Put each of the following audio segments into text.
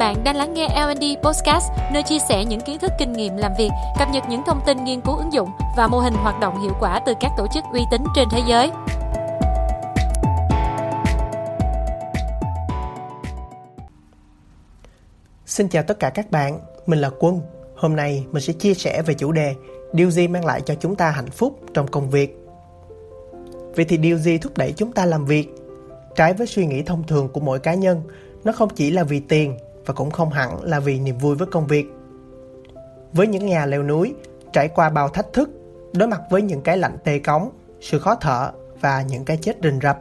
Bạn đang lắng nghe L&D Podcast, nơi chia sẻ những kiến thức kinh nghiệm làm việc, cập nhật những thông tin nghiên cứu ứng dụng và mô hình hoạt động hiệu quả từ các tổ chức uy tín trên thế giới. Xin chào tất cả các bạn, mình là Quân. Hôm nay mình sẽ chia sẻ về chủ đề điều gì mang lại cho chúng ta hạnh phúc trong công việc. Vậy thì điều gì thúc đẩy chúng ta làm việc? Trái với suy nghĩ thông thường của mỗi cá nhân, nó không chỉ là vì tiền và cũng không hẳn là vì niềm vui với công việc. Với những nhà leo núi, trải qua bao thách thức, đối mặt với những cái lạnh tê cống, sự khó thở và những cái chết rình rập,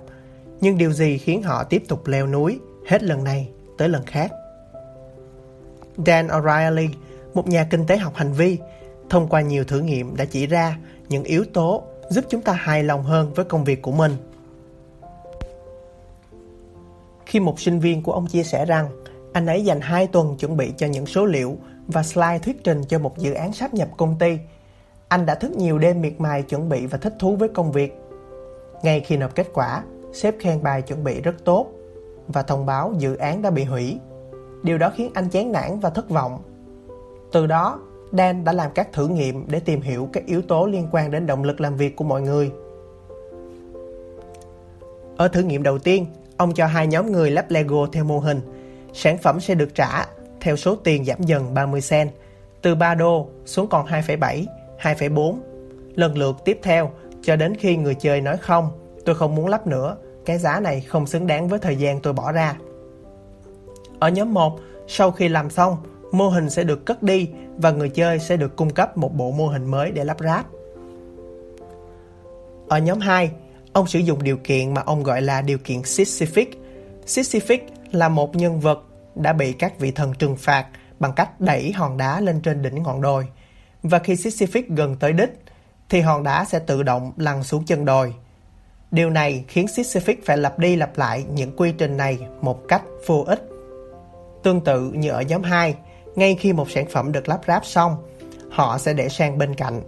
nhưng điều gì khiến họ tiếp tục leo núi hết lần này tới lần khác? Dan O'Reilly, một nhà kinh tế học hành vi, thông qua nhiều thử nghiệm đã chỉ ra những yếu tố giúp chúng ta hài lòng hơn với công việc của mình. Khi một sinh viên của ông chia sẻ rằng anh ấy dành 2 tuần chuẩn bị cho những số liệu và slide thuyết trình cho một dự án sáp nhập công ty, anh đã thức nhiều đêm miệt mài chuẩn bị và thích thú với công việc. Ngay khi nộp kết quả, sếp khen bài chuẩn bị rất tốt và thông báo dự án đã bị hủy. Điều đó khiến anh chán nản và thất vọng. Từ đó, Dan đã làm các thử nghiệm để tìm hiểu các yếu tố liên quan đến động lực làm việc của mọi người. Ở thử nghiệm đầu tiên, ông cho hai nhóm người lắp Lego theo mô hình. Sản phẩm sẽ được trả theo số tiền giảm dần 30 cent, từ 3 đô xuống còn 2,7, 2,4. Lần lượt tiếp theo cho đến khi người chơi nói không, tôi không muốn lắp nữa, cái giá này không xứng đáng với thời gian tôi bỏ ra. Ở nhóm 1, sau khi làm xong, mô hình sẽ được cất đi và người chơi sẽ được cung cấp một bộ mô hình mới để lắp ráp. Ở nhóm 2, ông sử dụng điều kiện mà ông gọi là điều kiện Sisyphic. Sisyphic là một nhân vật đã bị các vị thần trừng phạt bằng cách đẩy hòn đá lên trên đỉnh ngọn đồi. Và khi Sisyphus gần tới đích, thì hòn đá sẽ tự động lăn xuống chân đồi. Điều này khiến Sisyphus phải lặp đi lặp lại những quy trình này một cách vô ích. Tương tự như ở nhóm 2, ngay khi một sản phẩm được lắp ráp xong, họ sẽ để sang bên cạnh.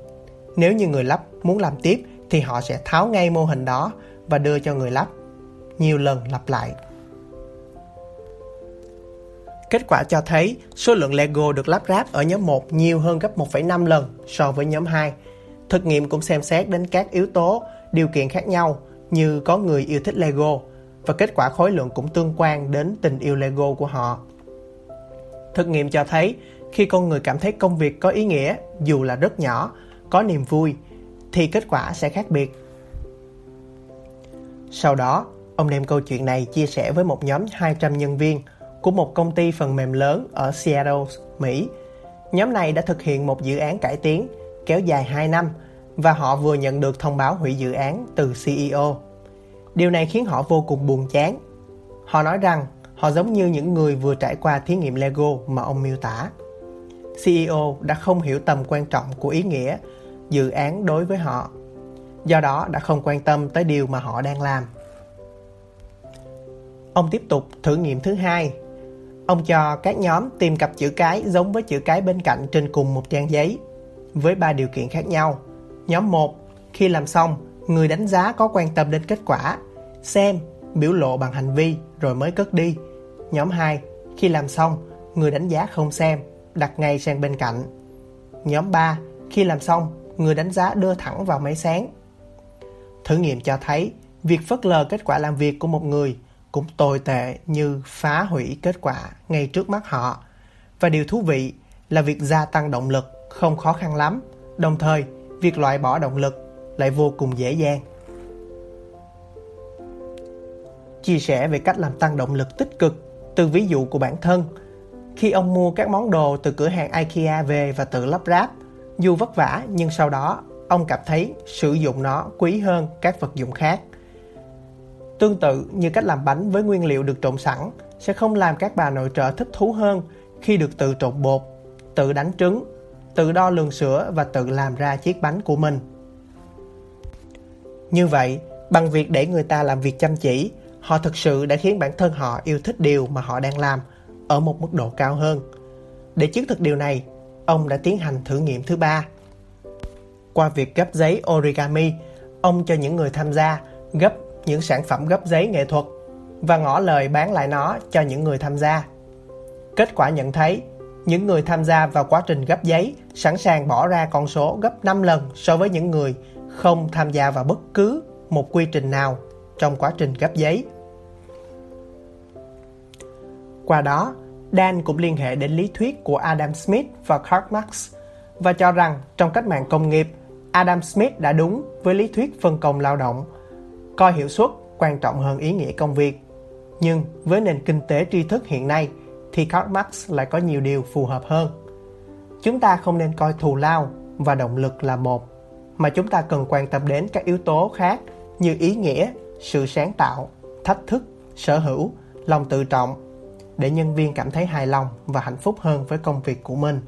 Nếu như người lắp muốn làm tiếp thì họ sẽ tháo ngay mô hình đó và đưa cho người lắp. Nhiều lần lặp lại. Kết quả cho thấy số lượng Lego được lắp ráp ở nhóm 1 nhiều hơn gấp 1,5 lần so với nhóm 2. Thực nghiệm cũng xem xét đến các yếu tố, điều kiện khác nhau như có người yêu thích Lego và kết quả khối lượng cũng tương quan đến tình yêu Lego của họ. Thực nghiệm cho thấy khi con người cảm thấy công việc có ý nghĩa dù là rất nhỏ, có niềm vui thì kết quả sẽ khác biệt. Sau đó, ông đem câu chuyện này chia sẻ với một nhóm 200 nhân viên của một công ty phần mềm lớn ở Seattle, Mỹ. Nhóm này đã thực hiện một dự án cải tiến kéo dài 2 năm và họ vừa nhận được thông báo hủy dự án từ CEO. Điều này khiến họ vô cùng buồn chán. Họ nói rằng họ giống như những người vừa trải qua thí nghiệm Lego mà ông miêu tả. CEO đã không hiểu tầm quan trọng của ý nghĩa dự án đối với họ. Do đó đã không quan tâm tới điều mà họ đang làm. Ông tiếp tục thử nghiệm thứ hai. Ông cho các nhóm tìm cặp chữ cái giống với chữ cái bên cạnh trên cùng một trang giấy với ba điều kiện khác nhau. Nhóm 1, khi làm xong, người đánh giá có quan tâm đến kết quả, xem, biểu lộ bằng hành vi rồi mới cất đi. Nhóm 2, khi làm xong, người đánh giá không xem, đặt ngay sang bên cạnh. Nhóm 3, khi làm xong, người đánh giá đưa thẳng vào máy sáng. Thử nghiệm cho thấy việc phớt lờ kết quả làm việc của một người cũng tồi tệ như phá hủy kết quả ngay trước mắt họ. Và điều thú vị là việc gia tăng động lực không khó khăn lắm, đồng thời việc loại bỏ động lực lại vô cùng dễ dàng. Chia sẻ về cách làm tăng động lực tích cực từ ví dụ của bản thân. Khi ông mua các món đồ từ cửa hàng IKEA về và tự lắp ráp, dù vất vả nhưng sau đó ông cảm thấy sử dụng nó quý hơn các vật dụng khác. Tương tự như cách làm bánh với nguyên liệu được trộn sẵn sẽ không làm các bà nội trợ thích thú hơn khi được tự trộn bột, tự đánh trứng, tự đo lường sữa và tự làm ra chiếc bánh của mình. Như vậy, bằng việc để người ta làm việc chăm chỉ, họ thực sự đã khiến bản thân họ yêu thích điều mà họ đang làm ở một mức độ cao hơn. Để chứng thực điều này, ông đã tiến hành thử nghiệm thứ ba. Qua việc gấp giấy origami, ông cho những người tham gia gấp những sản phẩm gấp giấy nghệ thuật và ngỏ lời bán lại nó cho những người tham gia. Kết quả nhận thấy, những người tham gia vào quá trình gấp giấy sẵn sàng bỏ ra con số gấp 5 lần so với những người không tham gia vào bất cứ một quy trình nào trong quá trình gấp giấy. Qua đó, Dan cũng liên hệ đến lý thuyết của Adam Smith và Karl Marx và cho rằng trong cách mạng công nghiệp, Adam Smith đã đúng với lý thuyết phân công lao động, coi hiệu suất quan trọng hơn ý nghĩa công việc. Nhưng với nền kinh tế tri thức hiện nay thì Karl Marx lại có nhiều điều phù hợp hơn. Chúng ta không nên coi thù lao và động lực là một, mà chúng ta cần quan tâm đến các yếu tố khác như ý nghĩa, sự sáng tạo, thách thức, sở hữu, lòng tự trọng để nhân viên cảm thấy hài lòng và hạnh phúc hơn với công việc của mình.